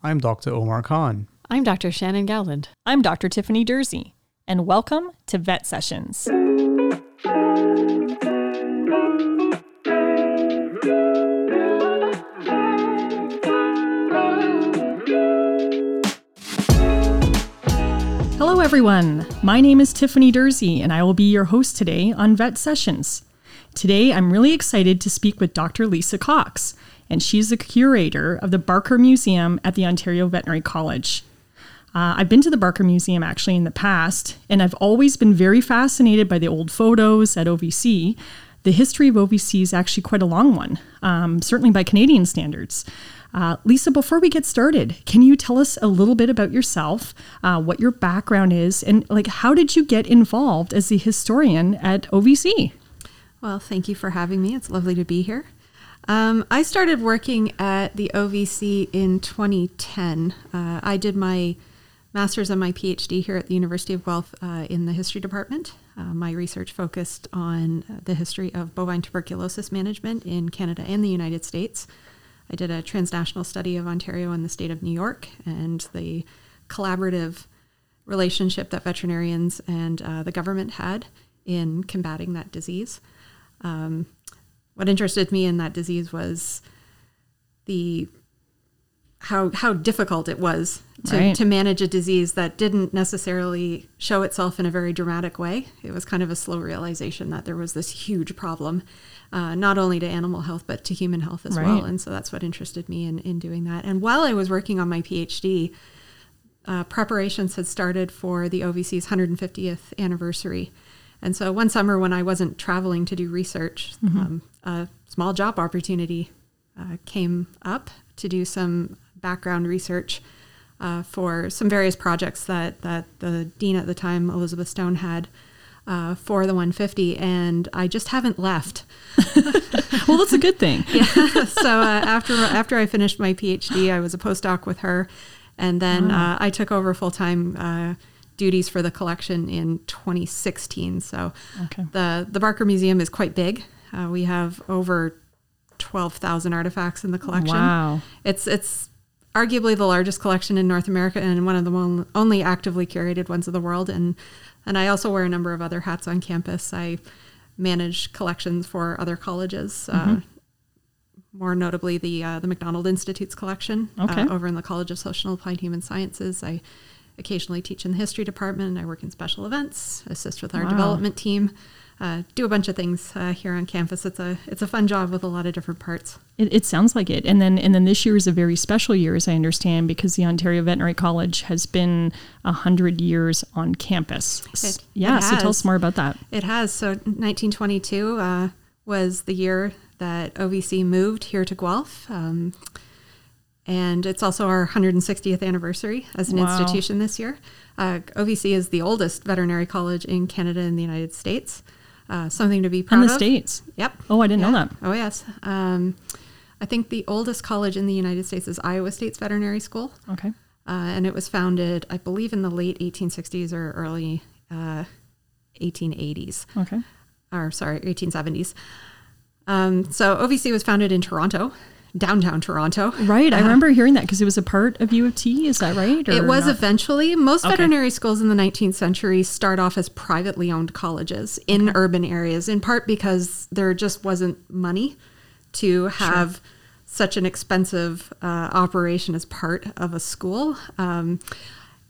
I'm Dr. Omar Khan. I'm Dr. Shannon Gowland. I'm Dr. Tiffany Durzi, and welcome to Vet Sessions. Hello, everyone. My name is Tiffany Durzi, and I will be your host today on Vet Sessions. Today, I'm really excited to speak with Dr. Lisa Cox, and she's the curator of the Barker Museum at the Ontario Veterinary College. Uh, I've been to the Barker Museum actually in the past, and I've always been very fascinated by the old photos at OVC. The history of OVC is actually quite a long one, um, certainly by Canadian standards. Uh, Lisa, before we get started, can you tell us a little bit about yourself, uh, what your background is, and like how did you get involved as the historian at OVC? Well, thank you for having me. It's lovely to be here. Um, I started working at the OVC in 2010. Uh, I did my master's and my PhD here at the University of Guelph uh, in the history department. Uh, my research focused on the history of bovine tuberculosis management in Canada and the United States. I did a transnational study of Ontario and the state of New York and the collaborative relationship that veterinarians and uh, the government had in combating that disease. Um, what interested me in that disease was the how how difficult it was to, right. to manage a disease that didn't necessarily show itself in a very dramatic way. It was kind of a slow realization that there was this huge problem, uh, not only to animal health but to human health as right. well. And so that's what interested me in in doing that. And while I was working on my PhD, uh, preparations had started for the OVC's 150th anniversary. And so one summer when I wasn't traveling to do research, mm-hmm. um, a small job opportunity uh, came up to do some background research uh, for some various projects that, that the dean at the time, Elizabeth Stone, had. Uh, for the 150, and I just haven't left. well, that's a good thing. yeah. So uh, after after I finished my PhD, I was a postdoc with her, and then oh. I took over full time uh, duties for the collection in 2016. So okay. the the Barker Museum is quite big. Uh, we have over 12,000 artifacts in the collection. Wow. It's it's arguably the largest collection in North America and one of the only actively curated ones of the world and and I also wear a number of other hats on campus. I manage collections for other colleges. Uh, mm-hmm. Uh, more notably, the uh, the Macdonald Institute's collection uh, okay. over in the College of Social and Applied Human Sciences. I occasionally teach in the history department. I work in special events, assist with our wow. development team, uh, do a bunch of things uh, here on campus. It's a it's a fun job with a lot of different parts. It, it, sounds like it. And then and then this year is a very special year, as I understand, because the Ontario Veterinary College has been hundred years on campus. It, yeah. It so tell us more about that. It has. So 1922 uh, was the year that OVC moved here to Guelph. Um, and it's also our 160th anniversary as an wow. institution this year. Uh, OVC is the oldest veterinary college in Canada and the United States. Uh, something to be proud of. In the of. States? Yep. Oh, I didn't yeah. know that. Oh, yes. Um, I think the oldest college in the United States is Iowa State's Veterinary School. Okay. Uh, and it was founded, I believe, in the late 1860s or early 1880s. Uh, okay. Or, sorry, 1870s. Um, so OVC was founded in Toronto downtown Toronto. Right. I uh, remember hearing that because it was a part of U of T. Is that right? it was not? eventually. Most okay. veterinary schools in the 19th century start off as privately owned colleges in okay. urban areas, in part because there just wasn't money to have sure. such an expensive uh, operation as part of a school. Um,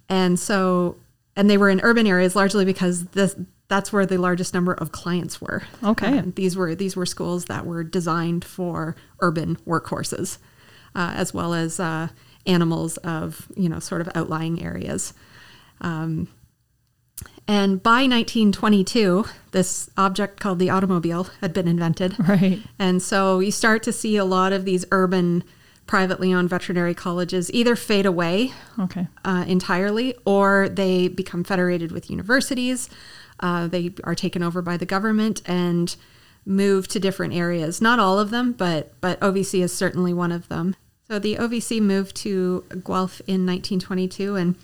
and so, and they were in urban areas largely because this that's where the largest number of clients were. Okay, these were these were schools that were designed for urban workhorses, uh, as well as uh, animals of you know sort of outlying areas. Um, and by 1922, this object called the automobile had been invented. Right. And so you start to see a lot of these urban privately owned veterinary colleges either fade away okay. uh, entirely or they become federated with universities uh, they are taken over by the government and move to different areas. Not all of them, but but OVC is certainly one of them. So the OVC moved to Guelph in 1922, and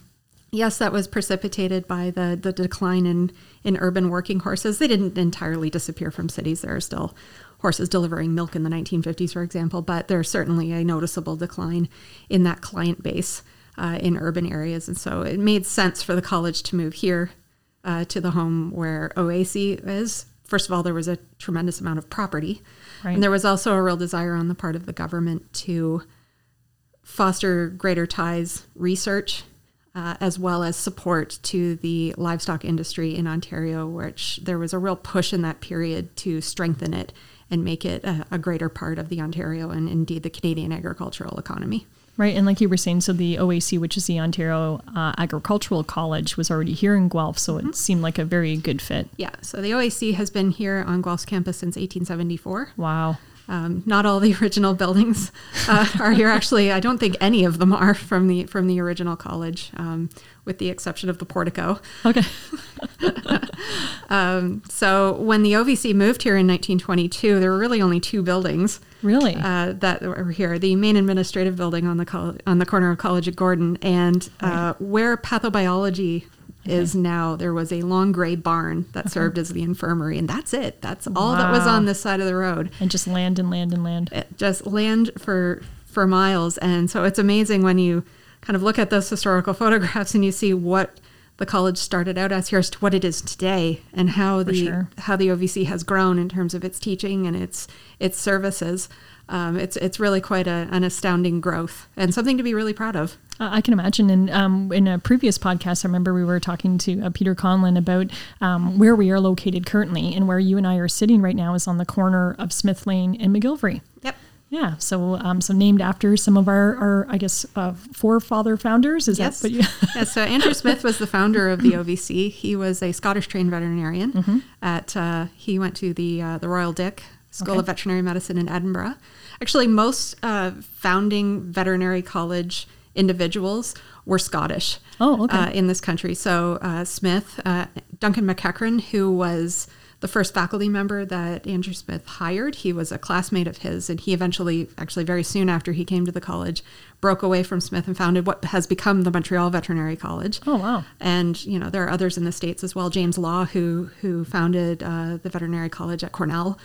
yes, that was precipitated by the the decline in in urban working horses. They didn't entirely disappear from cities. There are still horses delivering milk in the 1950s, for example, but there's certainly a noticeable decline in that client base uh, in urban areas. And so it made sense for the college to move here uh, to the home where OAC is. First of all, there was a tremendous amount of property. Right. And there was also a real desire on the part of the government to foster greater ties research uh, as well as support to the livestock industry in Ontario, which there was a real push in that period to strengthen it and make it a, a greater part of the Ontario and indeed the Canadian agricultural economy. Right, and like you were saying, so the OAC, which is the Ontario uh, Agricultural College, was already here in Guelph, so it seemed like a very good fit. Yeah, so the OAC has been here on Guelph's campus since 1874. Wow. Um, not all the original buildings uh, are here. Actually, I don't think any of them are from the from the original college, um, with the exception of the portico. Okay. Um, so when the OVC moved here in 1922, there were really only two buildings Really? uh, that were here: the main administrative building on the col- on the corner of College at Gordon, and uh, where pathobiology is now. There was a long gray barn that served as the infirmary, and that's it. That's all that was on this side of the road. and just land and land and land. It just land for for miles and so it's amazing when you kind of look at those historical photographs and you see what the college started out as here's to what it is today and how the sure. how the OVC has grown in terms of its teaching and its its services um, it's it's really quite a, an astounding growth and something to be really proud of Uh, I can imagine. And um, in a previous podcast, I remember we were talking to uh, Peter Conlon about um, where we are located currently, and where you and I are sitting right now is on the corner of Smith Lane and McGilvray. yep Yeah, so um, so named after some of our, our I guess, uh, forefather founders. Is Yes. that what you? yeah, so Andrew Smith was the founder of the OVC. He was a Scottish trained veterinarian. Mm-hmm. At uh, he went to the uh, the Royal Dick School Okay. of Veterinary Medicine in Edinburgh. Actually, most uh, founding veterinary college individuals were Scottish. Oh, okay. uh, in this country. So uh, Smith, uh, Duncan McEachran, who was the first faculty member that Andrew Smith hired, he was a classmate of his, and he eventually, actually very soon after he came to the college, broke away from Smith and founded what has become the Montreal Veterinary College. Oh wow. And you know there are others in the states as well. James Law, who who founded uh, the veterinary college at Cornell,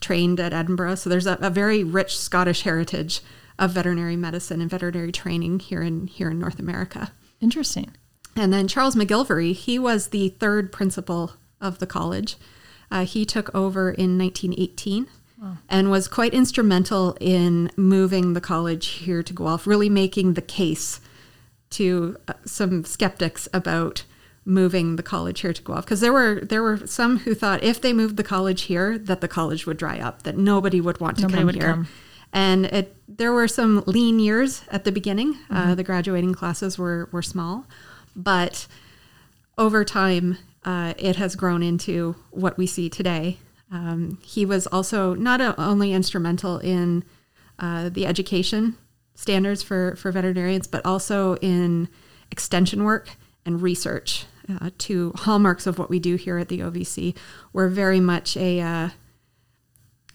trained at Edinburgh. So there's a, a very rich Scottish heritage of veterinary medicine and veterinary training here in here in North America. Interesting. And then Charles McGilvray, he was the third principal of the college. Uh, he took over in 1918 and was quite instrumental in moving the college here to Guelph, really making the case to uh, some skeptics about moving the college here to Guelph because there were there were some who thought if they moved the college here that the college would dry up that nobody would want to Nobody come here. come. and it there were some lean years at the beginning. Uh, the graduating classes were were small. But over time uh, it has grown into what we see today. Um, he was also not a, only instrumental in uh, the education standards for, for veterinarians, but also in extension work and research. Uh, two hallmarks of what we do here at the OVC were very much a uh,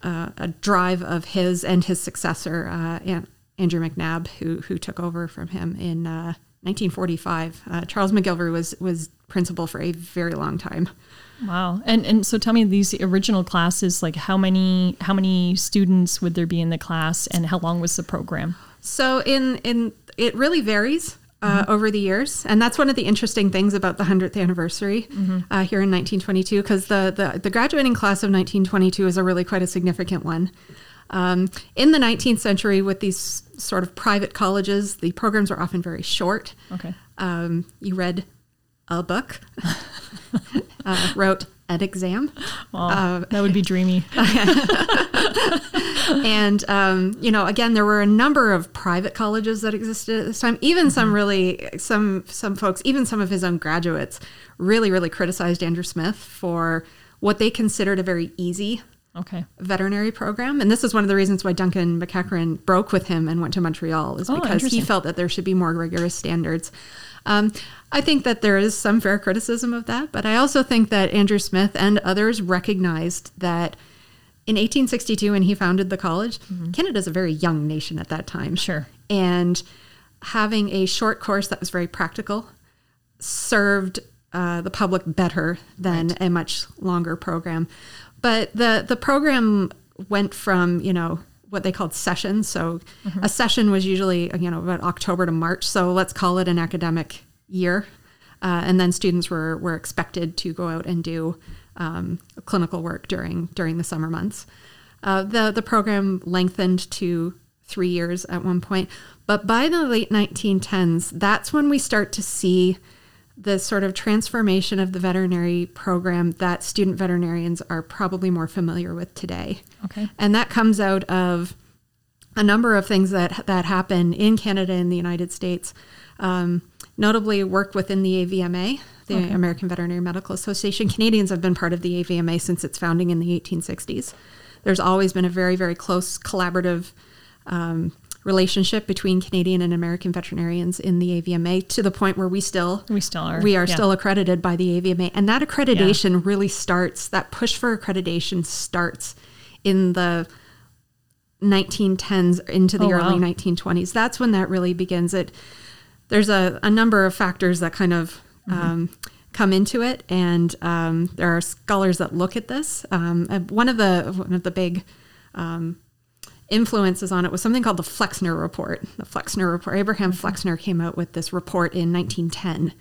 uh, a drive of his and his successor, uh, An- Andrew MacNabb, who who took over from him in uh, 1945. Uh, Charles McGilvray was was principal for a very long time. Wow. And and so tell me these original classes, like how many how many students would there be in the class, and how long was the program? So in in it really varies uh, over the years, and that's one of the interesting things about the hundredth anniversary uh, here in 1922, because the, the the graduating class of 1922 is a really quite a significant one. Um, in the 19th century, with these sort of private colleges, the programs are often very short. Okay. Um, you read a book, uh, wrote an exam, Wow, that would be dreamy. and um, you know again there were a number of private colleges that existed at this time. Even some really some some folks even some of his own graduates really really criticized andrew smith for what they considered a very easy Okay. veterinary program. And this is one of the reasons why duncan McEachran broke with him and went to montreal is Oh, because he felt that there should be more rigorous standards. Um, I think that there is some fair criticism of that, but I also think that Andrew Smith and others recognized that in 1862, when he founded the college, Canada's a very young nation at that time. Sure. And having a short course that was very practical served uh, the public better than a much longer program. But the, the program went from you know what they called sessions. So a session was usually you know about October to March. So let's call it an academic year, uh, and then students were were expected to go out and do um, clinical work during during the summer months. Uh, the the program lengthened to three years at one point, but by the late 1910s, that's when we start to see the sort of transformation of the veterinary program that student veterinarians are probably more familiar with today. Okay. And that comes out of a number of things that that happen in Canada and the United States. Um, notably, work within the AVMA, the Okay. American Veterinary Medical Association. Canadians have been part of the AVMA since its founding in the 1860s. There's always been a very, very close collaborative um, relationship between Canadian and American veterinarians in the AVMA to the point where we still We still are. we are yeah. still accredited by the AVMA, and that accreditation really starts. That push for accreditation starts in the 1910s into the Oh, early wow. 1920s. That's when that really begins. It there's a, a number of factors that kind of Mm-hmm. um, come into it, and um, there are scholars that look at this. Um, uh, one of the one of the big um, influences on it was something called the Flexner Report. The Flexner Report. Abraham Flexner came out with this report in 1910,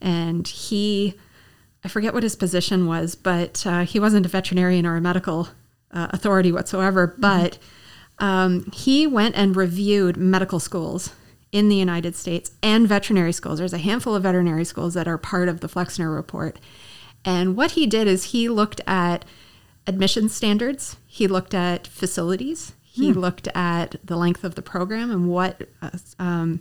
and he, I forget what his position was, but uh, he wasn't a veterinarian or a medical uh, authority whatsoever. But um, he went and reviewed medical schools in the United States and veterinary schools. There's a handful of veterinary schools that are part of the Flexner Report. And what he did is he looked at admission standards, he looked at facilities, he looked at the length of the program and what uh, um,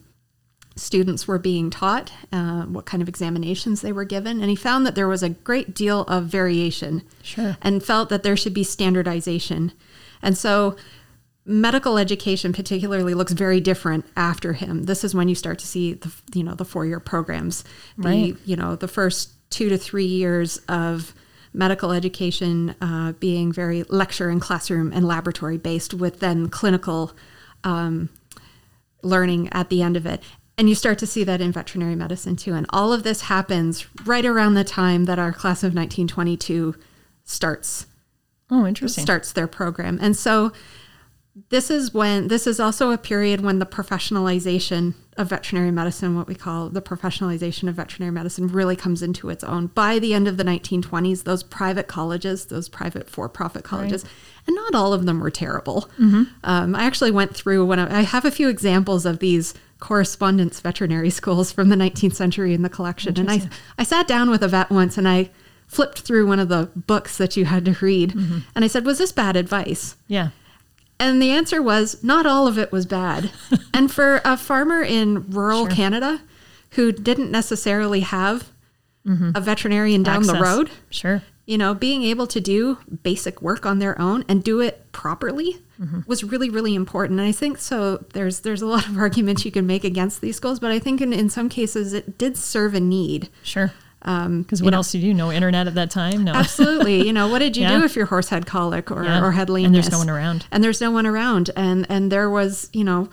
students were being taught, uh, what kind of examinations they were given. And he found that there was a great deal of variation Sure. and felt that there should be standardization. And so medical education particularly looks very different after him. This is when you start to see the you know the four-year programs. The Right. you know the first 2 to 3 years of medical education uh, being very lecture and classroom and laboratory based with then clinical um, learning at the end of it. And you start to see that in veterinary medicine too. And all of this happens right around the time that our class of 1922 starts Oh, interesting. starts their program. And so this is when this is also a period when the professionalization of veterinary medicine, what we call the professionalization of veterinary medicine, really comes into its own. By the end of the 1920s, those private colleges, those private for-profit colleges, and not all of them were terrible. Um, I actually went through when I, I have a few examples of these correspondence veterinary schools from the 19th century in the collection, and I I sat down with a vet once and I flipped through one of the books that you had to read, and I said, "Was this bad advice?" Yeah. And the answer was not all of it was bad. and for a farmer in rural Sure. Canada who didn't necessarily have a veterinarian down the road, Sure. you know, being able to do basic work on their own and do it properly Mm-hmm. was really, really important. And I think so. There's there's a lot of arguments you can make against these schools, but I think in, in some cases it did serve a need. Sure. Um, Because you what know, else did you know? Internet at that time? No. Absolutely. You know, what did you Yeah. do if your horse had colic or, Yeah. or had lameness? And there's no one around. And there's no one around. And and there was, you know,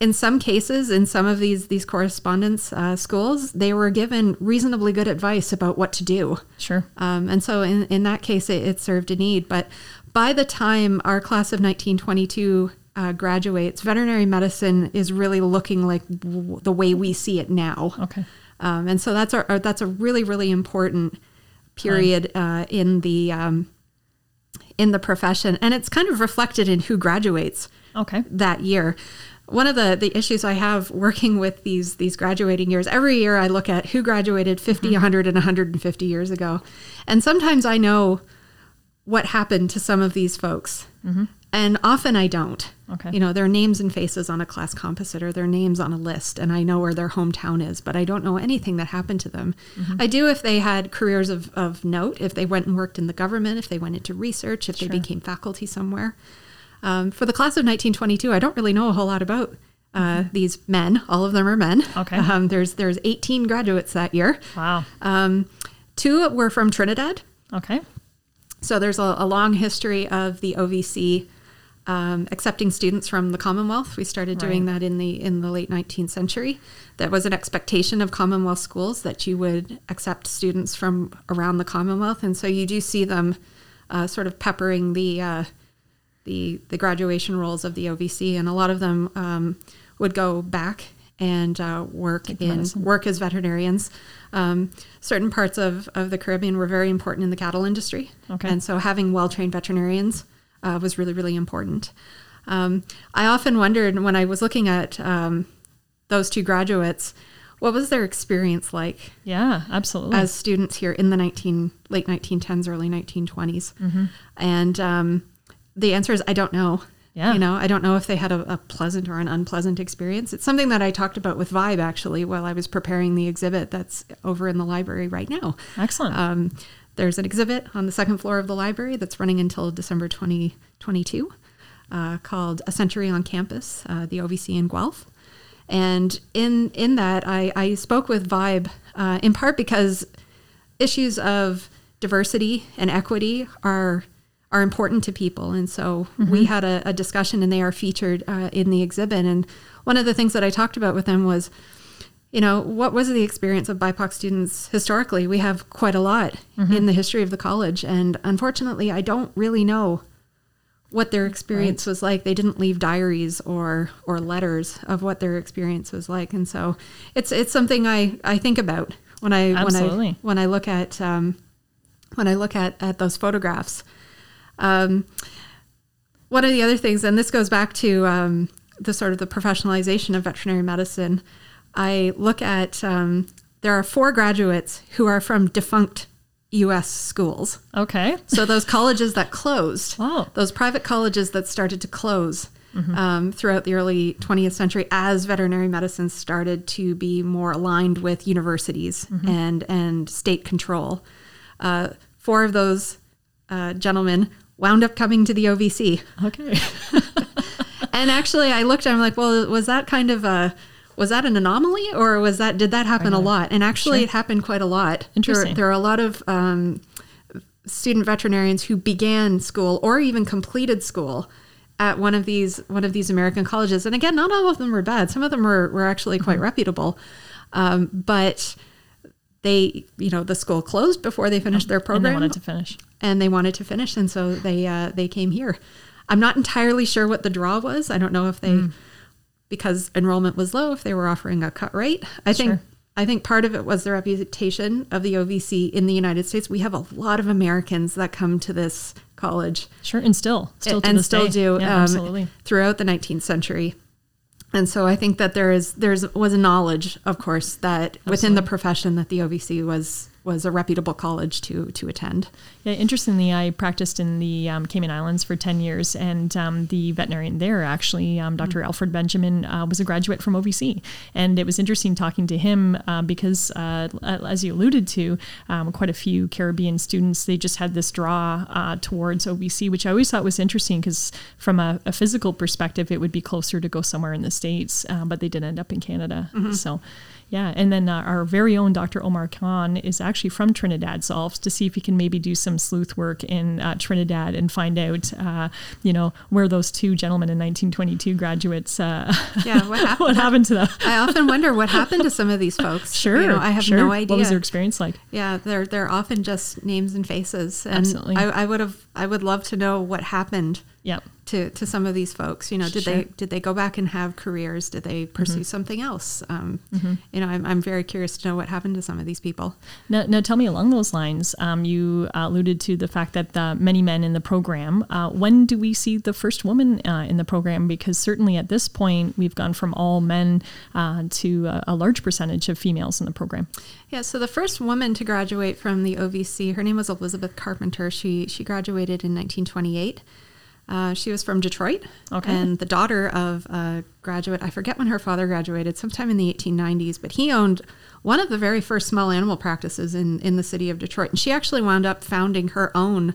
in some cases, in some of these these correspondence uh, schools, they were given reasonably good advice about what to do. Sure. Um, and so in, in that case, it, it served a need. But by the time our class of 1922 uh, graduates, veterinary medicine is really looking like w- the way we see it now. Okay. Um, and so that's our, that's a really really important period uh, in the um, in the profession, and it's kind of reflected in who graduates Okay. that year. One of the, the issues I have working with these these graduating years, every year I look at who graduated 50, Mm-hmm. 100, and 150 years ago. And sometimes I know what happened to some of these folks. And often I don't. Mm-hmm. Okay. You know, their names and faces on a class composite or their names on a list, and I know where their hometown is, but I don't know anything that happened to them. Mm-hmm. I do if they had careers of, of note, if they went and worked in the government, if they went into research, if Sure. they became faculty somewhere. Um, for the class of 1922, I don't really know a whole lot about uh, these men. All of them are men. Mm-hmm. Okay. Um, there's there's 18 graduates that year. Wow. Um, two were from Trinidad. Okay. So there's a, a long history of the OVC um, accepting students from the Commonwealth. We started doing Right. that in the in the late 19th century. That was an expectation of Commonwealth schools that you would accept students from around the Commonwealth, and so you do see them uh, sort of peppering the uh, the the graduation rolls of the OVC, and a lot of them um, would go back and uh, work in medicine. work as veterinarians. Um, certain parts of, of the Caribbean were very important in the cattle industry, Okay. and so having well trained veterinarians uh, was really really important. Um, I often wondered when I was looking at um, those two graduates, what was their experience like Yeah, absolutely. as students here in the 19 late 1910s early 1920s Mm-hmm. and um, the answer is i don't know Yeah. you know i don't know if they had a, a pleasant or an unpleasant experience it's something that i talked about with vibe actually while i was preparing the exhibit that's over in the library right now Excellent. um, there's an exhibit on the second floor of the library that's running until december 2022 uh, called a century on campus uh, the ovc in guelph. And in in that i, I spoke with vibe uh, in part because issues of diversity and equity are are important to people. And so we had a, a discussion and they are featured uh, in the exhibit. And one of the things that i talked about with them was you know what was the experience of bipoc students historically? We have quite a lot in the history of the college and unfortunately i don't really know what their experience was like. They didn't leave diaries or or letters of what their experience was like and so it's it's something i i think about when i when i when i look at um when i look at at those photographs. Um one of the other things and this goes back to um the sort of the professionalization of veterinary medicine i look at um there are four graduates who are from defunct us schools okay. so those colleges that closed, Wow. those private colleges that started to close um, throughout the early 20th century as veterinary medicine started to be more aligned with universities and and state control. Uh, four of those uh, gentlemen wound up coming to the OVC. Okay. And actually, I looked I'm like, well, was that kind of a was that an anomaly or was that did that happen a lot? And actually, it happened quite a lot. Interesting. There, there are a lot of um, student veterinarians who began school or even completed school at one of these one of these American colleges. And again, not all of them were bad. Some of them were were actually quite Mm-hmm. reputable, um, but they you know the school closed before they finished their and program they wanted to finish. and they wanted to finish, and so they uh, they came here. I'm not entirely sure what the draw was. I don't know if they, Mm. Because enrollment was low, if they were offering a cut rate. I think I think part of it was the reputation of the OVC in the United States. We have a lot of Americans that come to this college Sure, and still, still to and this still day. do Yeah, um, absolutely. throughout the 19th century. And so I think that there is there's was a knowledge, of course, that within the profession that the OVC was was a reputable college to to attend. Yeah, interestingly, I practiced in the um, Cayman Islands for 10 years, and um, the veterinarian there, actually, um, Dr. Mm. Alfred Benjamin, uh, was a graduate from OVC. And it was interesting talking to him uh, because, uh, as you alluded to, um, quite a few Caribbean students, they just had this draw uh, towards OVC, which I always thought was interesting because, from a, a physical perspective, it would be closer to go somewhere in the States, uh, but they did end up in Canada. Mm-hmm. So, yeah, and then uh, our very own Dr. Omar Khan is actually from Trinidad, so I'll have to see if he can maybe do some sleuth work in uh, Trinidad and find out, uh, you know, where those two gentlemen in 1922 graduates, uh, Yeah, what happened? what happened to them. I often wonder what happened to some of these folks. Sure, You know, I have sure. no idea. What was their experience like? yeah, they're they're often just names and faces. And Absolutely. I, I would have I would love to know what happened Yeah, to, to some of these folks. You know, did Sure. they did they go back and have careers? Did they pursue something else? Um, You know, I'm, I'm very curious to know what happened to some of these people. Now, now tell me along those lines. Um, you alluded to the fact that uh, many men in the program. Uh, when do we see the first woman uh, in the program? Because certainly at this point, we've gone from all men uh, to a, a large percentage of females in the program. Yeah, so the first woman to graduate from the OVC, her name was Elizabeth Carpenter. She she graduated in 1928. Uh, she was from Detroit, Okay. and the daughter of a graduate. I forget when her father graduated, sometime in the 1890s. But he owned one of the very first small animal practices in in the city of Detroit, and she actually wound up founding her own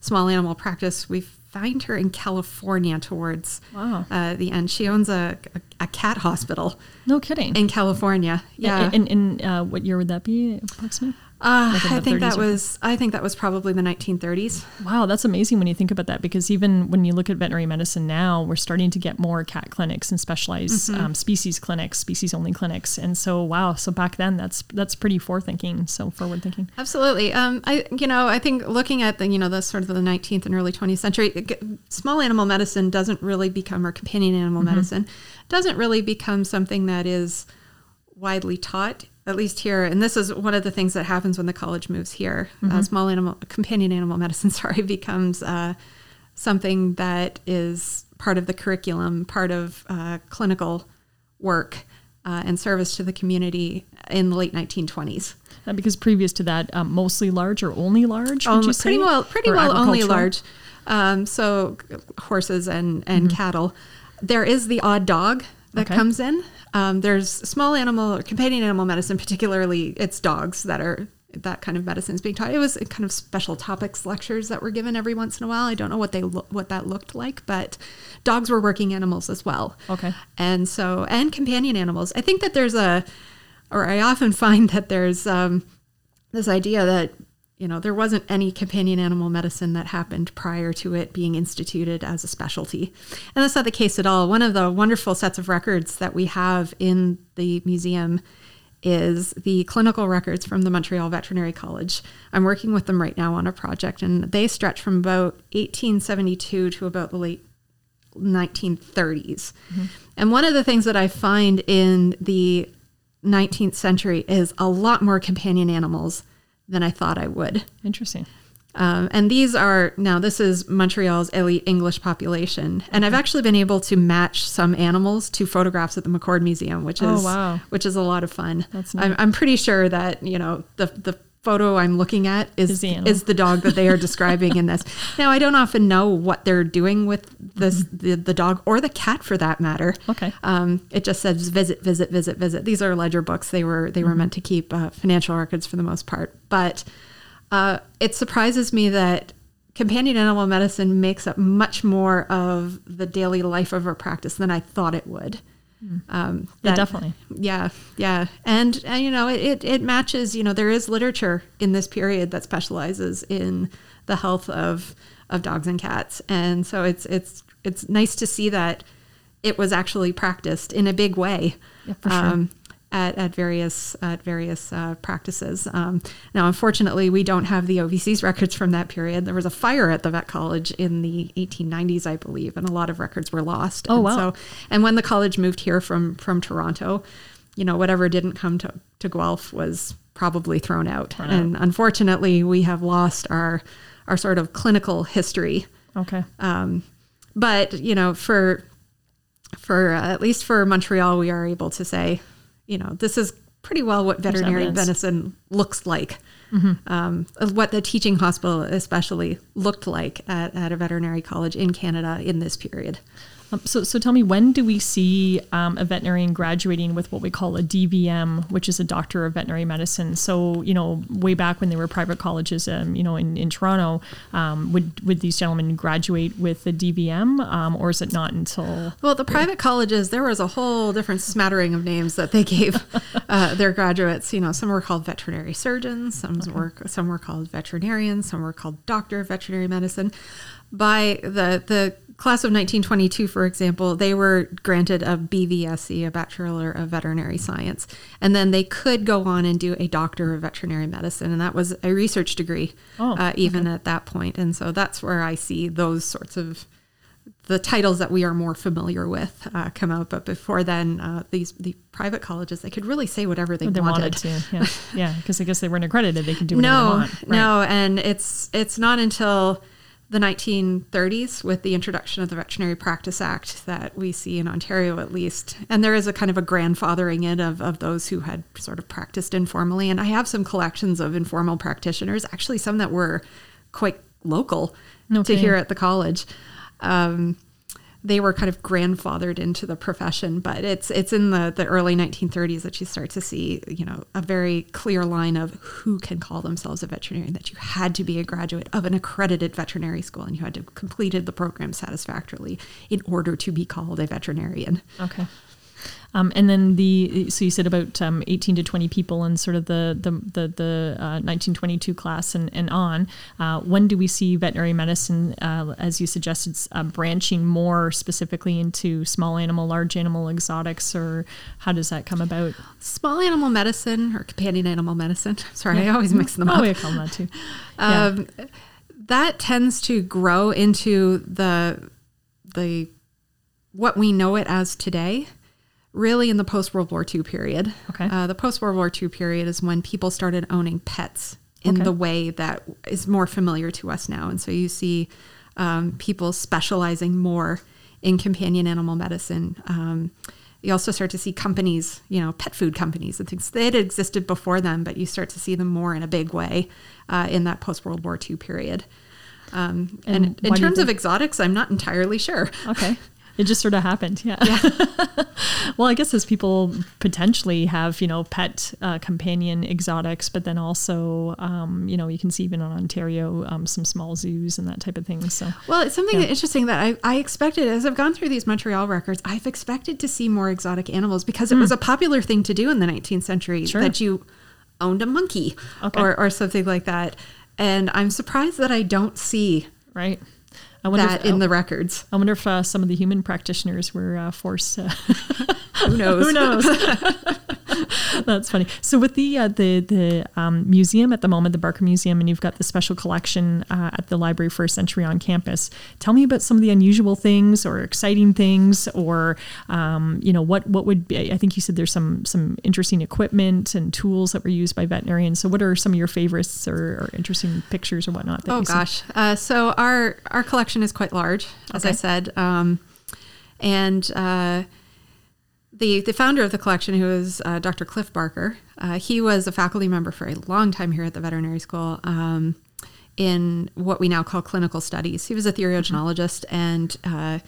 small animal practice. We find her in California towards Wow. uh, the end. She owns a, a, a cat hospital No kidding. in California. Yeah, And, and, uh, what year would that be approximately? Uh, I think that was I think that was probably the 1930s. Wow, that's amazing when you think about that because even when you look at veterinary medicine now, we're starting to get more cat clinics and specialized Mm-hmm. um, species clinics, species only clinics. And so, wow, so back then that's that's pretty forethinking, so forward thinking. Absolutely. Um, I, you know, I think looking at the, you know, the sort of the 19th and early 20th century, it small animal medicine doesn't really become, or companion animal medicine doesn't really become something that is widely taught, at least here. And this is one of the things that happens when the college moves here. Uh, small animal, companion animal medicine, sorry, becomes uh, something that is part of the curriculum, part of uh, clinical work. Uh, and service to the community in the late 1920s. Uh, because previous to that, um, mostly large or only large, Um, pretty well, pretty Or well only large. Um, so horses and and Mm-hmm. cattle. There is the odd dog that Okay. comes in. Um, there's small animal, or companion animal medicine, particularly it's dogs that are that kind of medicine is being taught. It was kind of special topics lectures that were given every once in a while. I don't know what they lo- what that looked like, but dogs were working animals as well. Okay. And so, and companion animals. I think that there's a, or I often find that there's um, this idea that, you know, there wasn't any companion animal medicine that happened prior to it being instituted as a specialty. And that's not the case at all. One of the wonderful sets of records that we have in the museum is the clinical records from the Montreal Veterinary College. I'm working with them right now on a project, and they stretch from about 1872 to about the late 1930s. Mm-hmm. And one of the things that I find in the 19th century is a lot more companion animals than I thought I would. Interesting. Um, and these are now this is Montreal's elite English population, and I've actually been able to match some animals to photographs at the McCord Museum, which is, Oh, is wow. which is a lot of fun. That's I'm. I'm pretty sure that you know the the photo I'm looking at Is is the is the dog that they are describing in this. Now I don't often know what they're doing with this the, the dog or the cat for that matter. Okay. Um, it just says visit, visit, visit, visit. These are ledger books. They were they were meant to keep uh, financial records for the most part. But uh, it surprises me that companion animal medicine makes up much more of the daily life of our practice than I thought it would. Um, Yeah, definitely. Yeah, yeah, and, and you know it, it it matches. You know there is literature in this period that specializes in the health of of dogs and cats, and so it's it's it's nice to see that it was actually practiced in a big way. Yeah, for sure. um, at, at various at various uh, practices. Um, now, unfortunately, we don't have the OVC's records from that period. There was a fire at the vet college in the 1890s, I believe, and a lot of records were lost. Oh, and wow. So, and when the college moved here from from Toronto, you know, whatever didn't come to to Guelph was probably thrown out. Thrown out. and unfortunately, we have lost our our sort of clinical history Okay. um, but you know, for for uh, at least for Montreal, we are able to say, you know, this is pretty well what veterinary medicine looks like. Um, what the teaching hospital especially looked like at, at a veterinary college in Canada in this period. Um, so, so tell me, when do we see um, a veterinarian graduating with what we call a DVM, which is a Doctor of Veterinary Medicine? So, you know, way back when they were private colleges, um, you know, in, in Toronto, um, would would these gentlemen graduate with a DVM, um, or is it not until? Well, the private colleges, there was a whole different smattering of names that they gave uh, their graduates. You know, some were called veterinary surgeons, some were some were called veterinarians, some were called doctor of veterinary medicine. By the the class of 1922, for example, they were granted a BVSC, a Bachelor of Veterinary Science, and then they could go on and do a Doctor of Veterinary Medicine, and that was a research degree, Oh, uh, even at that point. And so that's where I see those sorts of the titles that we are more familiar with uh, come out. But before then, uh, these the private colleges they could really say whatever they, They wanted. wanted to, yeah, yeah, because I guess they weren't accredited; they could do whatever No, they want. Right. no, and it's it's not until the 1930s with the introduction of the Veterinary Practice Act that we see in Ontario at least. And there is a kind of a grandfathering in of, of those who had sort of practiced informally. And I have some collections of informal practitioners, actually some that were quite local No to here at the college. Um, they were kind of grandfathered into the profession, but it's it's in the, the early 1930s that you start to see, you know, a very clear line of who can call themselves a veterinarian. That you had to be a graduate of an accredited veterinary school, and you had to have completed the program satisfactorily in order to be called a veterinarian. Okay. Um, and then the so you said about um, 18 to 20 people in sort of the the the, the uh, 1922 class and, and on. Uh, when do we see veterinary medicine, uh, as you suggested, uh, branching more specifically into small animal, large animal, exotics, or how does that come about? Small animal medicine or companion animal medicine. Sorry, yeah. I always mix them oh, up. Oh, yeah, call that too. Yeah. Um, that tends to grow into the the what we know it as today really in the post World War II period. Okay. Uh, the post World War II period is when people started owning pets in okay. the way that is more familiar to us now. And so you see um, people specializing more in companion animal medicine. Um, you also start to see companies, you know, pet food companies and things. They had existed before them, but you start to see them more in a big way uh, in that post World War II period. Um, and, and in terms of exotics, I'm not entirely sure. Okay. It just sort of happened. Yeah. yeah. well, I guess as people potentially have, you know, pet uh, companion exotics, but then also, um, you know, you can see even in Ontario um, some small zoos and that type of thing. So, well, it's something yeah. interesting that I, I expected as I've gone through these Montreal records, I've expected to see more exotic animals because it mm. was a popular thing to do in the 19th century sure. that you owned a monkey okay. or, or something like that. And I'm surprised that I don't see right I wonder that if, in the records. I wonder if uh, some of the human practitioners were uh, forced. Uh, Who knows? Who knows? That's funny. So with the uh, the the um, museum at the moment, the Barker Museum, and you've got the special collection uh, at the Library First Century on campus. Tell me about some of the unusual things or exciting things, or um, you know what what would be. I think you said there's some some interesting equipment and tools that were used by veterinarians. So what are some of your favorites or, or interesting pictures or whatnot? oh gosh, uh, so our our collection is quite large, as okay. I said, um, and uh, the the founder of the collection, who is uh, Dr. Cliff Barker, uh, he was a faculty member for a long time here at the veterinary school um, in what we now call clinical studies. He was a theriogenologist and uh,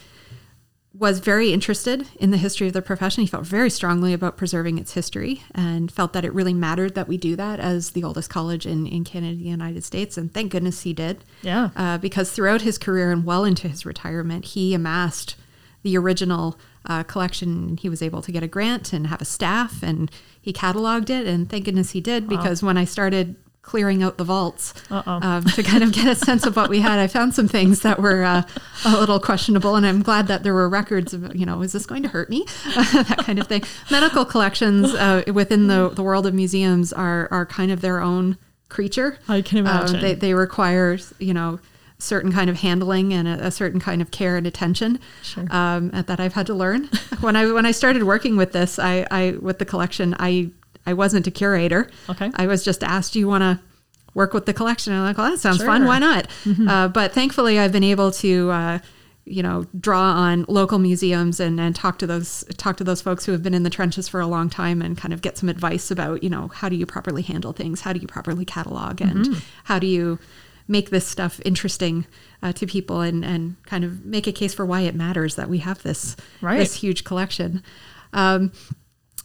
was very interested in the history of the profession. He felt very strongly about preserving its history and felt that it really mattered that we do that as the oldest college in, in Canada and the United States. And thank goodness he did. Yeah. Uh, because throughout his career and well into his retirement, he amassed the original uh, collection. He was able to get a grant and have a staff, and he cataloged it. And thank goodness he did, because when I started clearing out the vaults um, to kind of get a sense of what we had, I found some things that were uh, a little questionable. And I'm glad that there were records of, you know, is this going to hurt me? that kind of thing. Medical collections uh, within the, the world of museums are, are kind of their own creature. I can imagine. Um, they, they require, you know, certain kind of handling and a, a certain kind of care and attention sure. um, that I've had to learn. when I when I started working with this, I, I with the collection, I I wasn't a curator. Okay, I was just asked, "Do you want to work with the collection?" And I'm like, "Well, that sounds sure. fun. Why not?" Mm-hmm. Uh, but thankfully, I've been able to. Uh, you know, draw on local museums and, and talk to those talk to those folks who have been in the trenches for a long time and kind of get some advice about, you know, how do you properly handle things? How do you properly catalog and mm-hmm. how do you make this stuff interesting uh, to people and, and kind of make a case for why it matters that we have this right. this huge collection. Um,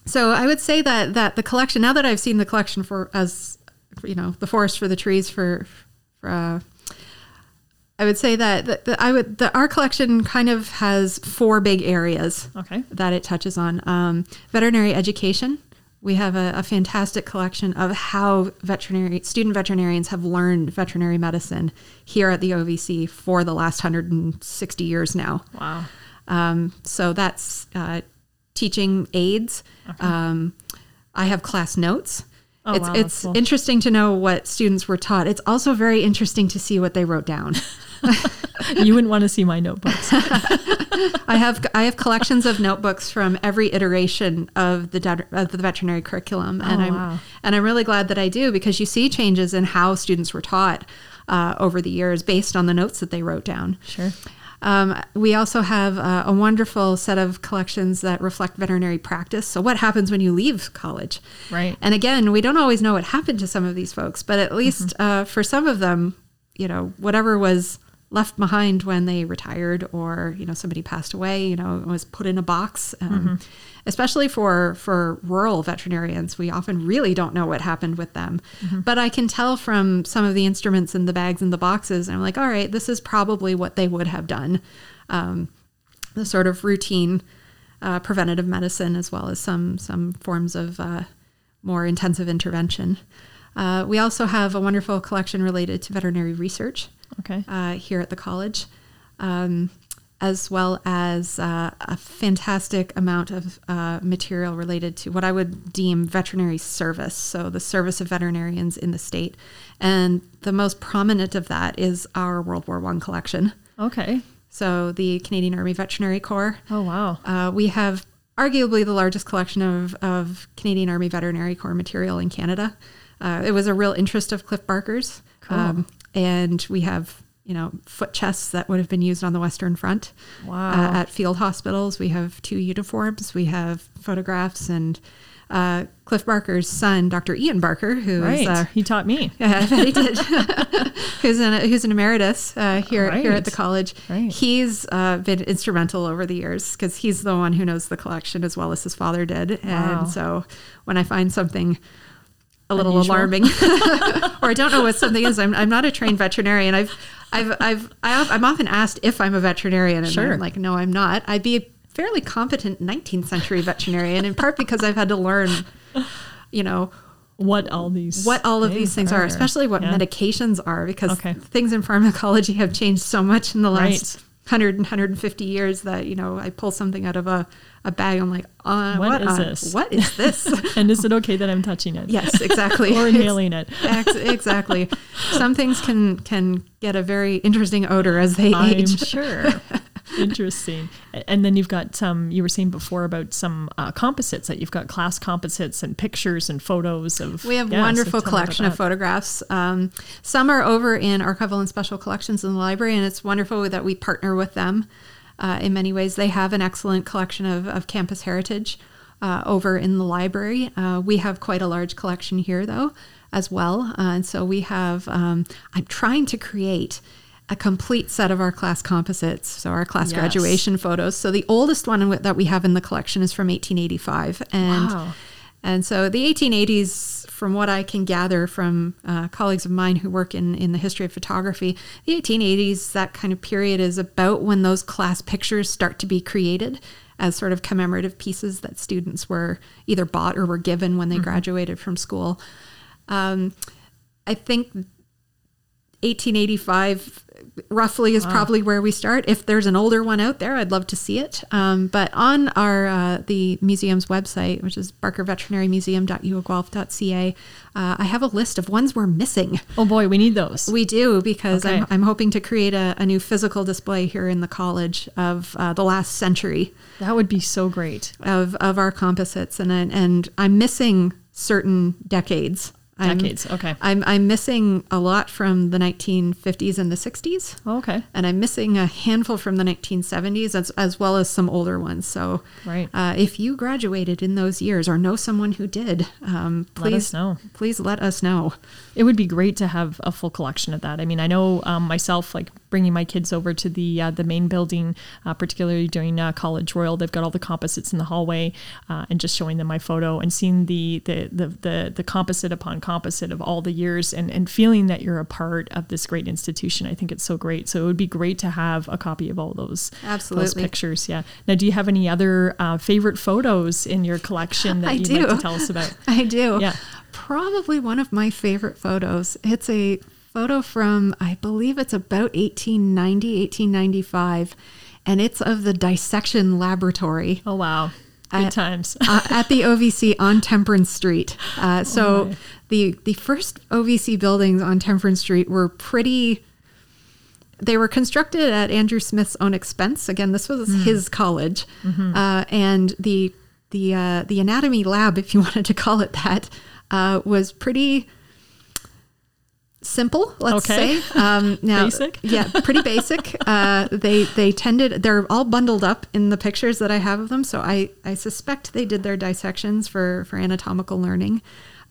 so I would say that that the collection now that I've seen the collection for as you know the forest for the trees for, for uh, I would say that, I would the our collection kind of has four big areas okay. that it touches on um, veterinary education we have a, a, fantastic collection of how veterinary student veterinarians have learned veterinary medicine here at the OVC for the last 160 years now. Wow. Um, so that's uh, teaching aids. Okay. Um, I have class notes. Oh, it's wow, it's cool. interesting to know what students were taught. It's also very interesting to see what they wrote down. you wouldn't want to see my notebooks. I have I have collections of notebooks from every iteration of the of the veterinary curriculum, and oh, I'm wow. and I'm really glad that I do because you see changes in how students were taught uh, over the years based on the notes that they wrote down. Sure. Um, we also have uh, a wonderful set of collections that reflect veterinary practice. So, what happens when you leave college? Right. And again, we don't always know what happened to some of these folks, but at least mm-hmm. uh, for some of them, you know, whatever was left behind when they retired or you know somebody passed away you know was put in a box um, mm-hmm. especially for for rural veterinarians we often really don't know what happened with them mm-hmm. but i can tell from some of the instruments in the bags and the boxes i'm like all right this is probably what they would have done um, the sort of routine uh, preventative medicine as well as some some forms of uh, more intensive intervention. Uh, we also have a wonderful collection related to veterinary research Okay. uh, here at the college, um, as well as uh, a fantastic amount of uh, material related to what I would deem veterinary service. So, the service of veterinarians in the state. And the most prominent of that is our World War I collection. Okay. So, the Canadian Army Veterinary Corps. Oh wow. Uh, we have arguably the largest collection of, of Canadian Army Veterinary Corps material in Canada. Uh, it was a real interest of Cliff Barker's. Um, and we have, you know, foot chests that would have been used on the Western Front Wow. uh, at field hospitals. We have two uniforms. We have photographs and uh, Cliff Barker's son, Dr. Ian Barker, who is right. uh, he taught me. yeah, he did. who's an who's an emeritus uh, here here at the college. Right. He's uh, been instrumental over the years because he's the one who knows the collection as well as his father did. Wow. And so when I find something a little Unusual. alarming, or I don't know what something is, I'm, I'm not a trained veterinarian. I've I've I've I- I'm often asked if I'm a veterinarian, and Sure. I'm like, no, I'm not. I'd be a fairly competent 19th century veterinarian, in part because I've had to learn, you know, What all these what all of these things are, especially what Yeah. medications are, because Okay. things in pharmacology have changed so much in the Right. Last 100 and 150 years that, you know, I pull something out of a, a bag. I'm like, uh, What what, is on- this? What is this? And is it okay that I'm touching it? yes, exactly. Or inhaling it? Ex- exactly. Some things can, can get a very interesting odor as they I'm age. sure. Interesting. And then you've got some, you were saying before about some uh, composites that you've got class composites and pictures and photos of. We have Yeah, wonderful about collection of photographs. Um, some are over in archival and special collections in the library, and it's wonderful that we partner with them. Uh, in many ways, they have an excellent collection of, of campus heritage uh, over in the library. Uh, we have quite a large collection here, though, as well. Uh, and so we have. Um, I'm trying to create a complete set of our class composites, so our class Yes. graduation photos. So the oldest one that we have in the collection is from 1885, and. Wow. And so the 1880s, from what I can gather from uh, colleagues of mine who work in, in the history of photography, the 1880s, that kind of period is about when those class pictures start to be created as sort of commemorative pieces that students were either bought or were given when they graduated from school. Um, I think 1885 roughly is probably where we start. If there's an older one out there, I'd love to see it. Um, but on our uh, the museum's website, which is barkerveterinarymuseum.uoguelph.ca, uh, I have a list of ones we're missing. Oh boy, we need those. We do because Okay. I'm, I'm hoping to create a, a new physical display here in the college of uh, the last century that would be so great. of, of our composites, and and I'm missing certain decades. I'm- Decades. Okay. I'm I'm missing a lot from the 1950s and the 60s, Okay. and I'm missing a handful from the 1970s as as well as some older ones. So, Right. uh, if you graduated in those years or know someone who did, um, please Let us know. Please let us know. It would be great to have a full collection of that. I mean, I know um, myself, like bringing my kids over to the uh, the main building, uh, particularly during uh, College Royal, they've got all the composites in the hallway, uh, and just showing them my photo and seeing the the the the, the composite upon composite of all the years, and and feeling that you're a part of this great institution. I think it's so great. So it would be great to have a copy of all those those Absolutely. pictures. Yeah. Now, do you have any other uh, favorite photos in your collection that I you'd do. like to tell us about? I do. Yeah. Probably one of my favorite photos. It's a photo from, I believe it's about 1890, 1895, and it's of the dissection laboratory Oh wow, good I- times. uh, at the OVC on Temperance Street. Uh, so Oh the the first OVC buildings on Temperance Street were pretty. They were constructed at Andrew Smith's own expense. Again, this was Hmm. his college, Mm-hmm. uh, and the the uh, the anatomy lab, if you wanted to call it that, uh, was pretty simple. Let's Okay. say um, now, Basic? yeah, pretty basic. Uh, they they tended they're all bundled up in the pictures that I have of them. So I I suspect they did their dissections for for anatomical learning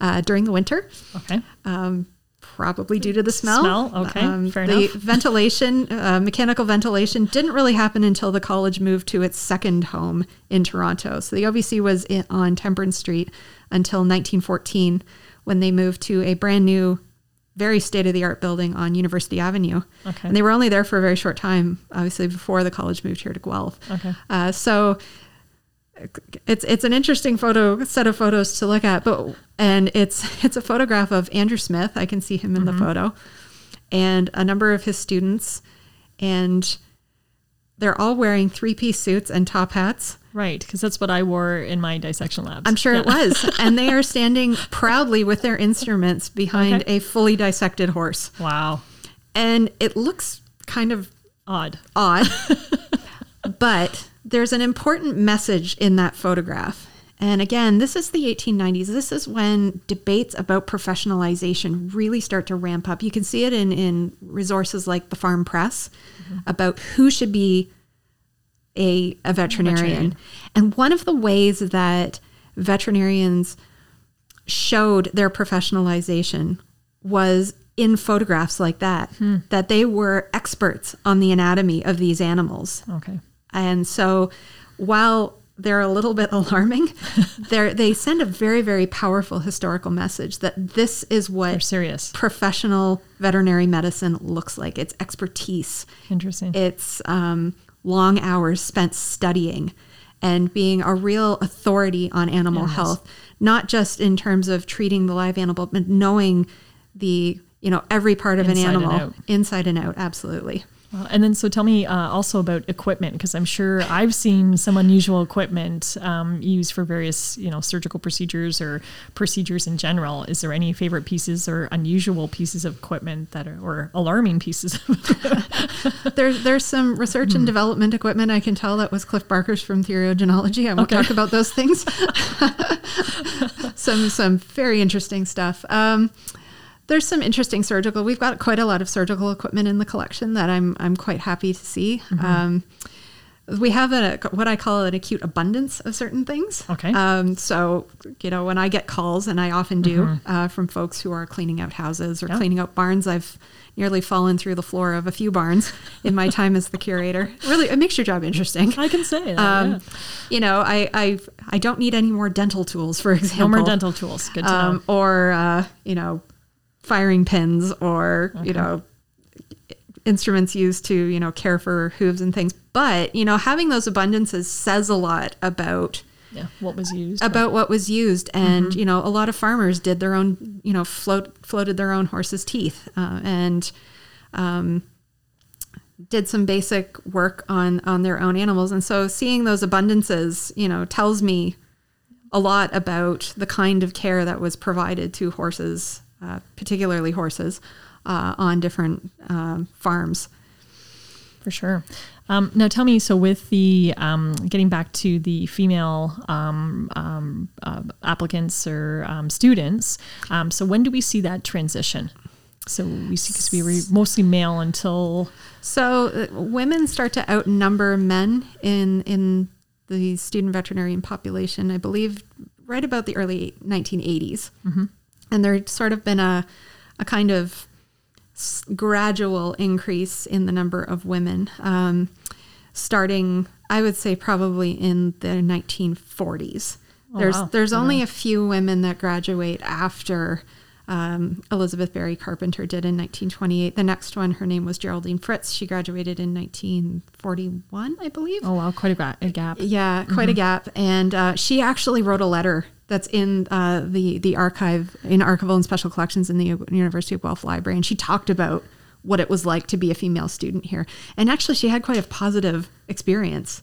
uh, during the winter. Okay. Um, probably due to the smell. Smell, okay, fair the enough. ventilation, uh, mechanical ventilation, didn't really happen until the college moved to its second home in Toronto. So the OVC was in, on Temperance Street until 1914, when they moved to a brand new, very state of the art building on University Avenue. Okay. And they were only there for a very short time, obviously before the college moved here to Guelph. Okay. Uh, so it's it's an interesting photo set of photos to look at, but and it's it's a photograph of Andrew Smith. I can see him in the photo, and a number of his students, and they're all wearing three piece suits and top hats. Right, because that's what I wore in my dissection labs. I'm sure Yeah. it was, and they are standing proudly with their instruments behind Okay. a fully dissected horse, Wow, and it looks kind of odd. odd. but there's an important message in that photograph. And again, this is the 1890s. This is when debates about professionalization really start to ramp up. You can see it in, in resources like the Farm Press mm-hmm. about who should be a, a veterinarian. Veterinarian. And one of the ways that veterinarians showed their professionalization was in photographs like that, hmm. that they were experts on the anatomy of these animals. Okay, And so while they're a little bit alarming, they're, they send a very, very powerful historical message that this is what serious. professional veterinary medicine looks like. It's expertise. Interesting. It's um, long hours spent studying and being a real authority on animal Yes. health, not just in terms of treating the live animal, but knowing the you know every part of Inside an animal inside and out. Absolutely. Well, and then, so tell me uh, also about equipment, because I'm sure I've seen some unusual equipment um, used for various, you know, surgical procedures or procedures in general. Is there any favorite pieces or unusual pieces of equipment that are, or alarming pieces? Of, There's there's some research Hmm. and development equipment. I can tell that was Cliff Barker's from Theriogenology. I won't Okay. talk about those things. some some very interesting stuff. Um, there's some interesting surgical. We've got quite a lot of surgical equipment in the collection that I'm I'm quite happy to see. Mm-hmm. Um, we have a what I call an acute abundance of certain things. Okay. Um, so you know when I get calls, and I often do uh, from folks who are cleaning out houses or Mm-hmm. Yeah. cleaning out barns, I've nearly fallen through the floor of a few barns in my time as the curator. Really, it makes your job interesting. I can say that. Um, yeah. You know, I, I I don't need any more dental tools, for example. No more dental tools. Good to know. um, or uh, you know, firing pins, or you know, instruments used to you know care for hooves and things. But you know, having those abundances says a lot about Yeah. What was used? about what was used and Mm-hmm. you know a lot of farmers did their own you know float floated their own horses teeth uh, and um, did some basic work on on their own animals and so seeing those abundances you know tells me a lot about the kind of care that was provided to horses uh, particularly horses uh, on different um, farms For sure. Um, now, tell me. So, with the um, getting back to the female um, um, uh, applicants or um, students, um, so when do we see that transition? So we see because we were mostly male until So uh, women start to outnumber men in in the student veterinarian population. I believe right about the early 1980s, and there's sort of been a a kind of gradual increase in the number of women, um, starting I would say probably in the 1940s. Oh, there's wow. there's only a few women that graduate after um, Elizabeth Barry Carpenter did in 1928. The next one, her name was Geraldine Fritz. She graduated in 1941, I believe. oh wow, quite a, ga- a gap. Yeah, quite a gap. And uh, she actually wrote a letter that's in uh, the the archive in archival and special collections in the University of Guelph Library, and she talked about what it was like to be a female student here. And actually, she had quite a positive experience.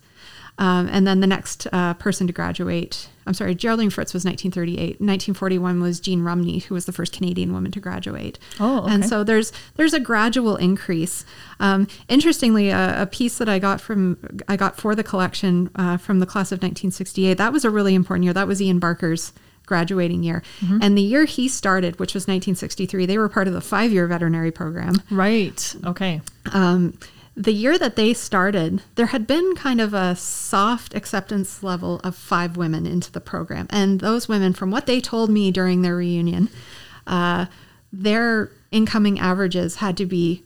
Um, and then the next uh, person to graduate, I'm sorry, Geraldine Fritz was 1938. 1941 was Jean Rumney, who was the first Canadian woman to graduate. Oh, and so there's there's a gradual increase. Um, interestingly, a, a piece that I got from I got for the collection uh, from the class of 1968. That was a really important year. That was Ian Barker's graduating year, Mm-hmm. and the year he started, which was 1963, they were part of the five year veterinary program. Right. Okay. Um, the year that they started, there had been kind of a soft acceptance level of five women into the program. And those women, from what they told me during their reunion, uh, their incoming averages had to be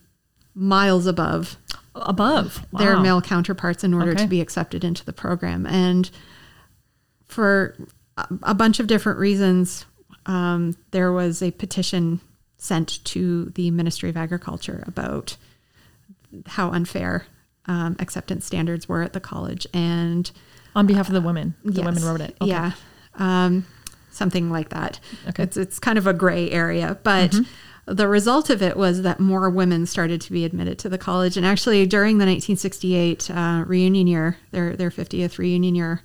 miles above Above their male counterparts in order Okay. to be accepted into the program. And for a, a bunch of different reasons, um, there was a petition sent to the Ministry of Agriculture about how unfair um, acceptance standards were at the college. And On behalf of the women, the Yes. women wrote it. Okay. Yeah, um, something like that. Okay. It's it's kind of a gray area, but the result of it was that more women started to be admitted to the college. And actually, during the 1968 uh, reunion year, their their 50th reunion year,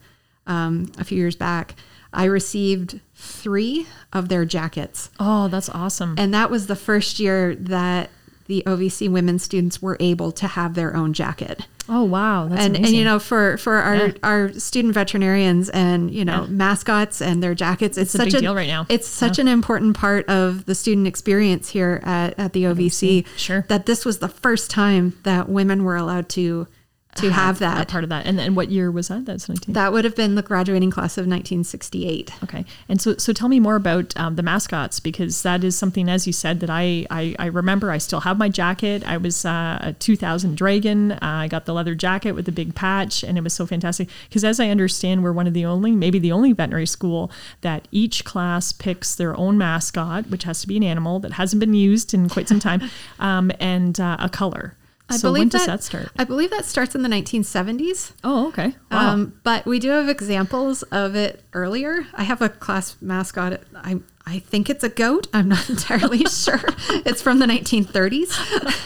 um, a few years back, I received three of their jackets, Oh, that's awesome. and that was the first year that the OVC women students were able to have their own jacket oh, wow. That's and amazing. and you know for for our Yeah. our student veterinarians and you know Yeah. mascots and their jackets it's, a such big deal right now. it's such an important part of the student experience here at, at the OVC Sure. that this was the first time that women were allowed to to have a that part of that. And, and what year was that? That's 19. that would have been the graduating class of 1968 Okay. And so, so tell me more about um, the mascots because that is something, as you said, that I, I, I remember. I still have my jacket. I was uh, a 2000 Dragon. Uh, I got the leather jacket with the big patch, and it was so fantastic. Because as I understand, we're one of the only, maybe the only veterinary school that each class picks their own mascot, which has to be an animal that hasn't been used in quite some time, um, and uh, a color. I so believe when does that, that start? I believe that starts in the 1970s Oh, okay. Wow. Um, but we do have examples of it earlier. I have a class mascot. I I think it's a goat. I'm not entirely sure. It's from the 1930s.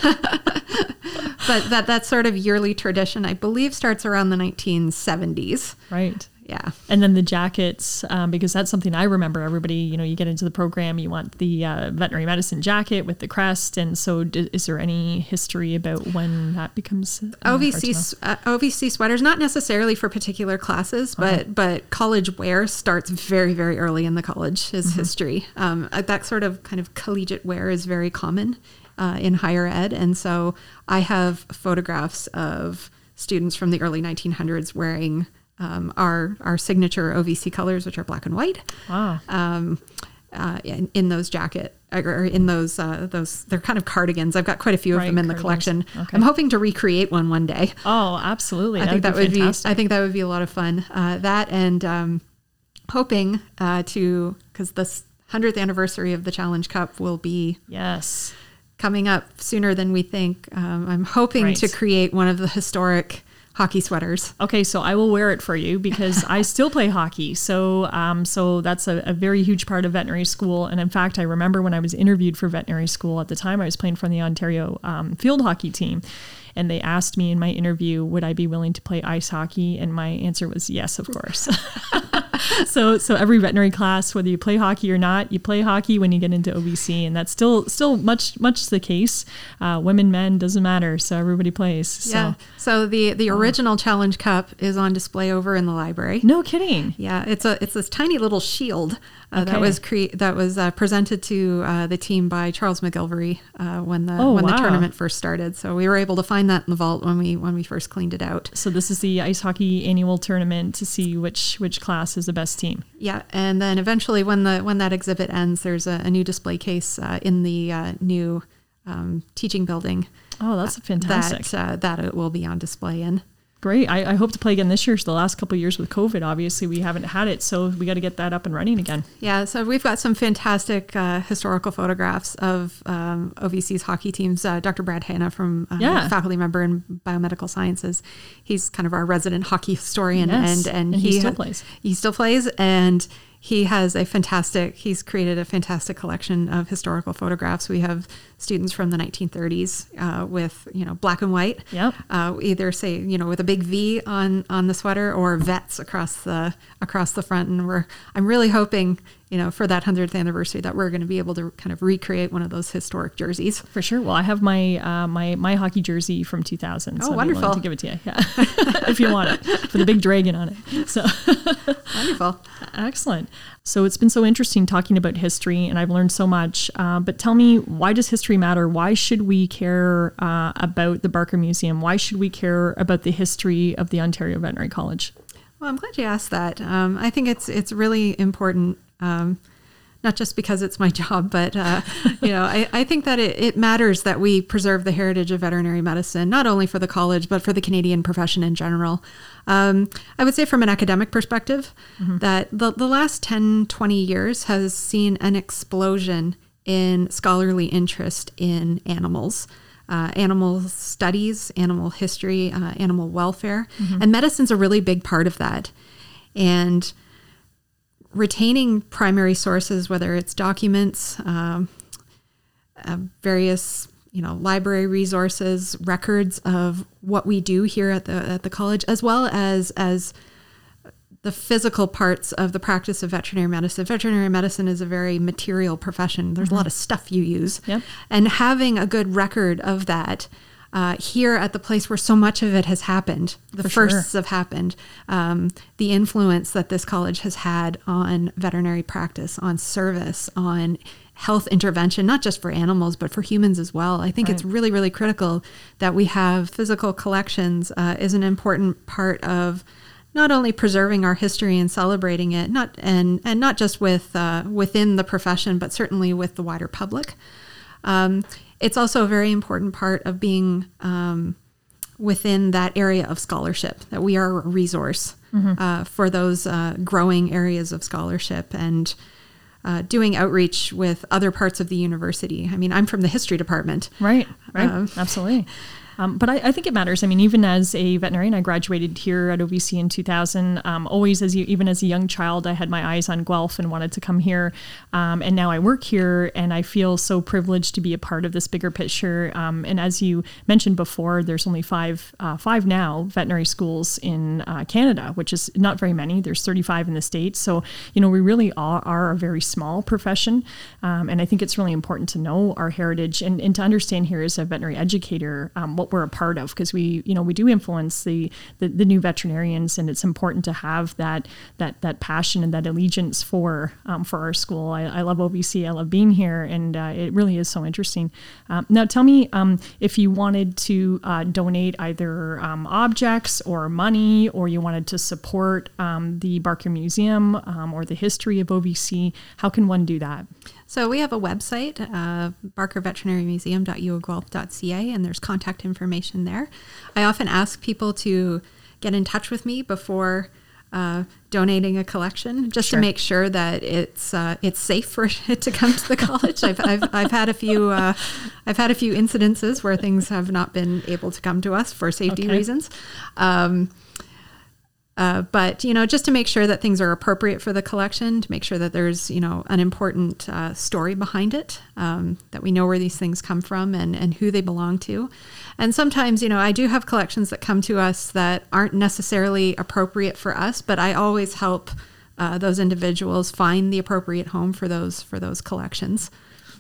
but that that sort of yearly tradition, I believe, starts around the 1970s. right. Yeah. And then the jackets, um, because that's something I remember. Everybody, you know, you get into the program, you want the uh, veterinary medicine jacket with the crest. And so, d- is there any history about when that becomes uh, OVC uh, OVC sweaters, not necessarily for particular classes, but but college wear starts very very early in the college's history. Um, uh, that sort of kind of collegiate wear is very common uh, in higher ed, and so I have photographs of students from the early 1900s wearing um, our our signature OVC colors, which are black and white Wow. um, uh, in, in those jacket or in those uh, those they're kind of cardigans. I've got quite a few of them in the collection. Okay. I'm hoping to recreate one one day. Oh, absolutely. I think that be would be I think that would be a lot of fun. Uh, that and um, hoping uh, to because the hundredth anniversary of the Challenge Cup will be yes. coming up sooner than we think. Um, I'm hoping Right. to create one of the historic hockey sweaters. Okay, so I will wear it for you because I still play hockey. So, um, so that's a, a very huge part of veterinary school. And in fact, I remember when I was interviewed for veterinary school at the time, I was playing for the Ontario um, field hockey team, and they asked me in my interview, would I be willing to play ice hockey? And my answer was yes, of course. so, so every veterinary class, whether you play hockey or not, you play hockey when you get into OVC, and that's still still much much the case. Uh, women, men doesn't matter. So everybody plays. So. Yeah. So the the original Challenge Cup is on display over in the library. No kidding. Yeah, it's a it's this tiny little shield uh, that was cre- that was uh, presented to uh, the team by Charles McGilvray uh, when the Oh, when the tournament first started. So we were able to find that in the vault when we when we first cleaned it out. So this is the ice hockey annual tournament to see which which class is the best team. Yeah, and then eventually when the when that exhibit ends, there's a, a new display case uh, in the uh, new um, teaching building Oh, that's fantastic! that uh, that it will be on display in. Great. I, I hope to play again this year. So the last couple of years with COVID, obviously we haven't had it, so we got to get that up and running again. Yeah, so we've got some fantastic uh, historical photographs of um, OVC's hockey teams. Uh, Dr. Brad Hanna from uh, Yeah. faculty member in biomedical sciences. He's kind of our resident hockey historian, Yes, and and, and he he still plays. He still plays, and he has a fantastic. He's created a fantastic collection of historical photographs. We have students from the 1930s uh, with you know black and white. Yep. Uh, either say you know with a big V on on the sweater or vets across the across the front, and we're I'm really hoping you know for that hundredth anniversary that we're going to be able to kind of recreate one of those historic jerseys. For sure. Well, I have my uh, my my hockey jersey from 2000. So Oh, I'd wonderful. to give it to you, yeah, if you want it, for the big dragon on it. So. Wonderful. Excellent. So it's been so interesting talking about history, and I've learned so much. Uh, but tell me, why does history matter? Why should we care uh, about the Barker Museum? Why should we care about the history of the Ontario Veterinary College? Well, I'm glad you asked that. Um, I think it's it's really important, um, not just because it's my job, but uh, you know, I, I think that it, it matters that we preserve the heritage of veterinary medicine, not only for the college but for the Canadian profession in general. Um, I would say, from an academic perspective, that the the last 10, 20 years has seen an explosion in scholarly interest in animals. uh, animal studies, animal history, uh, animal welfare, and medicine's a really big part of that. And retaining primary sources, whether it's documents, um, uh, various you know library resources, records of what we do here at the at the college, as well as as the physical parts of the practice of veterinary medicine. Veterinary medicine is a very material profession. There's a lot of stuff you use, Yep. and having a good record of that. Uh, here at the place where so much of it has happened, the For sure. firsts have happened, um, the influence that this college has had on veterinary practice, on service, on health intervention, not just for animals, but for humans as well. I think it's really, really critical that we have physical collections uh, is an important part of not only preserving our history and celebrating it, not and and not just with uh, within the profession, but certainly with the wider public. Um, it's also a very important part of being um, within that area of scholarship that we are a resource uh, for those uh, growing areas of scholarship and uh, doing outreach with other parts of the university. I mean, I'm from the history department. Right, right, Um, absolutely. Um, but I, I think it matters. I mean, even as a veterinarian, I graduated here at OVC in 2000. Um, always, as you, even as a young child, I had my eyes on Guelph and wanted to come here. Um, and now I work here, and I feel so privileged to be a part of this bigger picture. Um, and as you mentioned before, there's only five, uh, five now veterinary schools in uh, Canada, which is not very many. There's 35 in the states, so you know we really are, are a very small profession. Um, and I think it's really important to know our heritage and, and to understand here as a veterinary educator um, what we're a part of because we you know we do influence the, the the new veterinarians and it's important to have that that that passion and that allegiance for um, for our school. I, I love OVC. I love being here, and uh, it really is so interesting. Um, now, tell me um, if you wanted to uh, donate either um, objects or money, or you wanted to support um, the Barker Museum um, or the history of OVC. How can one do that? So we have a website, uh, barkerveterinarymuseum.uoguelph.ca, and there's contact information there. I often ask people to get in touch with me before uh, donating a collection, just Sure. to make sure that it's uh, it's safe for it to come to the college. I've, I've, I've had a few uh, I've had a few incidences where things have not been able to come to us for safety Okay. reasons. Um, uh, but you know, just to make sure that things are appropriate for the collection, to make sure that there's you know an important uh, story behind it, um, that we know where these things come from and and who they belong to. And sometimes, you know, I do have collections that come to us that aren't necessarily appropriate for us, but I always help uh, those individuals find the appropriate home for those for those collections.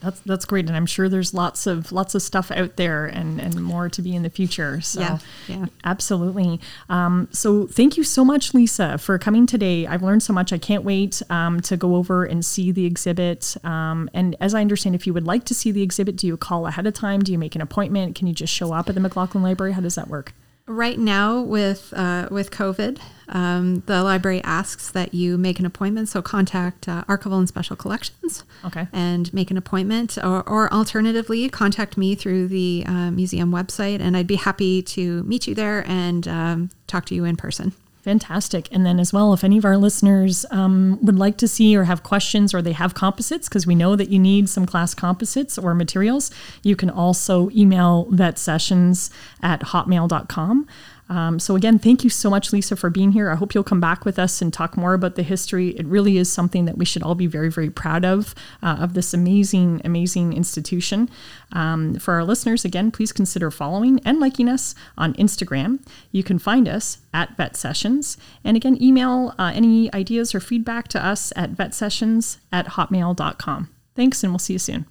That's that's great, and I'm sure there's lots of lots of stuff out there, and and more to be in the future. So, Yeah, yeah. absolutely. Um, so, thank you so much, Lisa, for coming today. I've learned so much. I can't wait um, to go over and see the exhibit. Um, and as I understand, if you would like to see the exhibit, do you call ahead of time? Do you make an appointment? Can you just show up at the McLaughlin Library? How does that work? Right now, with uh, with COVID, um, the library asks that you make an appointment. So contact uh, Archival and Special Collections, Okay. and make an appointment, or, or alternatively, contact me through the uh, museum website, and I'd be happy to meet you there and um, talk to you in person. Fantastic. And then, as well, if any of our listeners um, would like to see or have questions or they have composites, because we know that you need some class composites or materials, you can also email vetsessions at hotmail.com. Um, so, again, thank you so much, Lisa, for being here. I hope you'll come back with us and talk more about the history. It really is something that we should all be very, very proud of, uh, of this amazing, amazing institution. Um, for our listeners, again, please consider following and liking us on Instagram. You can find us at Vet Sessions. And again, email uh, any ideas or feedback to us at vetsessions at hotmail.com. Thanks, and we'll see you soon.